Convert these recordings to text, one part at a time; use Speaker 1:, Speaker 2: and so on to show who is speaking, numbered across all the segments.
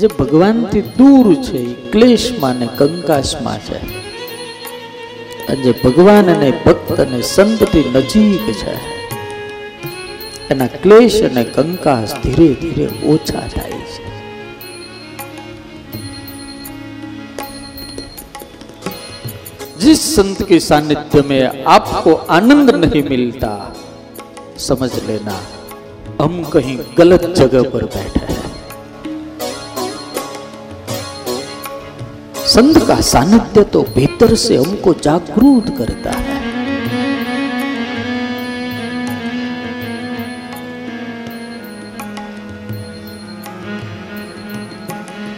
Speaker 1: જે ભગવાનથી દૂર છે એ ક્લેશમાં ને કંકાસમાં છે અને જે ભગવાન અને ભક્ત અને સંતથી નજીક છે એના ક્લેશ અને કંકાસ ધીરે ધીરે ઓછા થાય છે जिस संत के सानिध्य में आपको आनंद नहीं मिलता समझ लेना हम कहीं गलत जगह पर बैठे हैं संत का सानिध्य तो भीतर से हमको जागरूक करता है।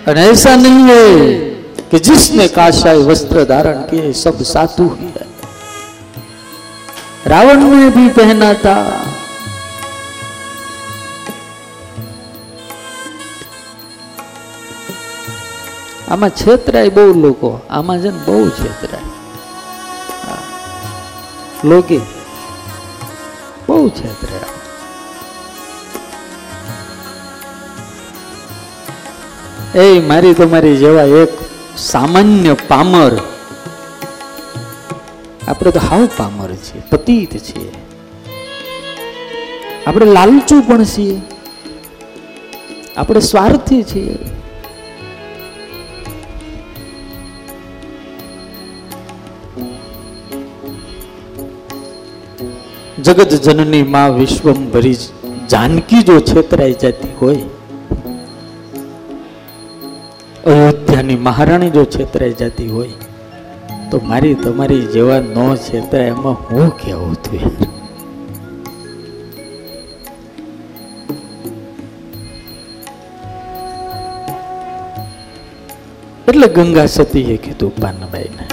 Speaker 1: ऐसा नहीं है कि जिसने काशाय वस्त्र धारण किए सब साधु ही है। रावण ने भी पहना था। આમાં છેતરાય બહુ લોકો. આમાં છે ને બહુ છેતરાય. લોકે બહુ છેતરાય. એ મારી તમારી જેવા એક સામાન્ય પામર. આપણે તો હાવ પામર છીએ, પતિત છીએ. આપણે લાલચુ પણ છીએ. આપણે સ્વાર્થી છીએ. જગત જનની માં વિશ્વમ ભરી જાનકી જો છેતરાઈ જતી હોય, અયોધ્યાની મહારાણી જો છેતરાઈ જતી હોય, તો મારી તમારી જેવા ન છેતરાય એમાં હું કેવું હતું એટલે ગંગા સતીએ કીધું પાનબાઈને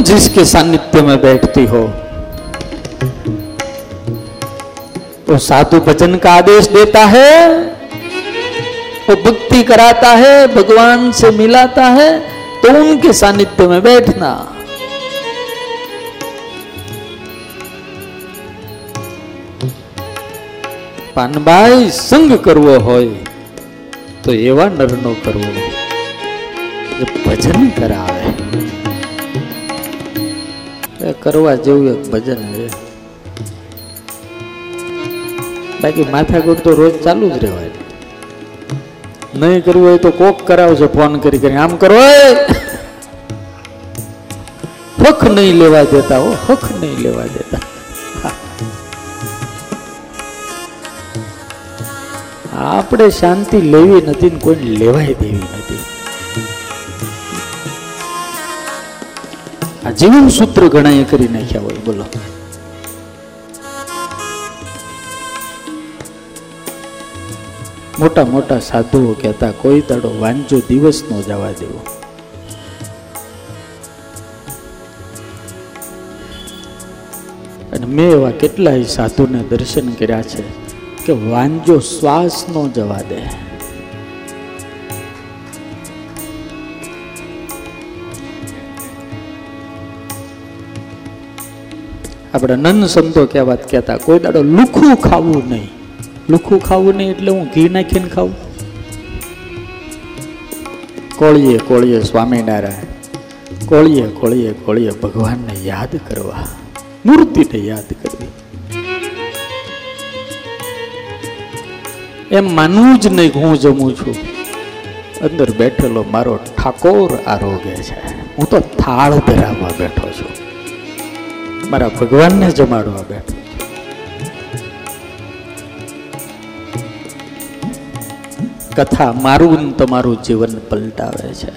Speaker 1: तुम जिसके सानिध्य में बैठती हो वो साधु भजन का आदेश देता है वो भक्ति कराता है भगवान से मिलाता है तो उनके सानिध्य में बैठना પાનબાઈ સંગ કરવો હોય તો એવા નરનો કરવો જે ભજન કરાવે કરવા જેવું એક ભજન છે. બાકી માથાકૂટ તો રોજ ચાલુ જ રહેવાય. નહીં કરવું હોય તો કોક કરાવશે ફોન કરી કરી આમ કરો હખ નહીં લેવા દેતા હો, હક નહીં લેવા દેતા. આપણે શાંતિ લેવી નથી ને કોઈ લેવાય દેવી નથી. આ જીવન સૂત્ર ઘણા કરી નાખ્યા હોય, બોલો. મોટા મોટા સાધુઓ કહેતા, કોઈ દાડો વાંચો દિવસ નો જવા દેવો. અને મેં એવા કેટલાય સાધુને દર્શન કર્યા છે કે વાંજો શ્વાસ નો જવા દે. આપણે નન સંતો કહેવાત કહેતા, કોઈ દાડો લુખું ખાવું નહીં. લુખું ખાવું નહીં એટલે હું ઘી નાખીને ખાવું કોળીએ કોળીએ સ્વામિનારાયણ, કોળીએ કોળીએ કોળીએ ભગવાનને યાદ કરવા, મૂર્તિને યાદ કરવી. એમ માનવું જ નહીં હું જમું છું. અંદર બેઠેલો મારો ઠાકોર આરોગ્ય છે. હું તો થાળ ધરાવવા બેઠો છું. મારા ભગવાનને જમાડવા બેઠો કથા મારું તમારું જીવન પલટાવે છે.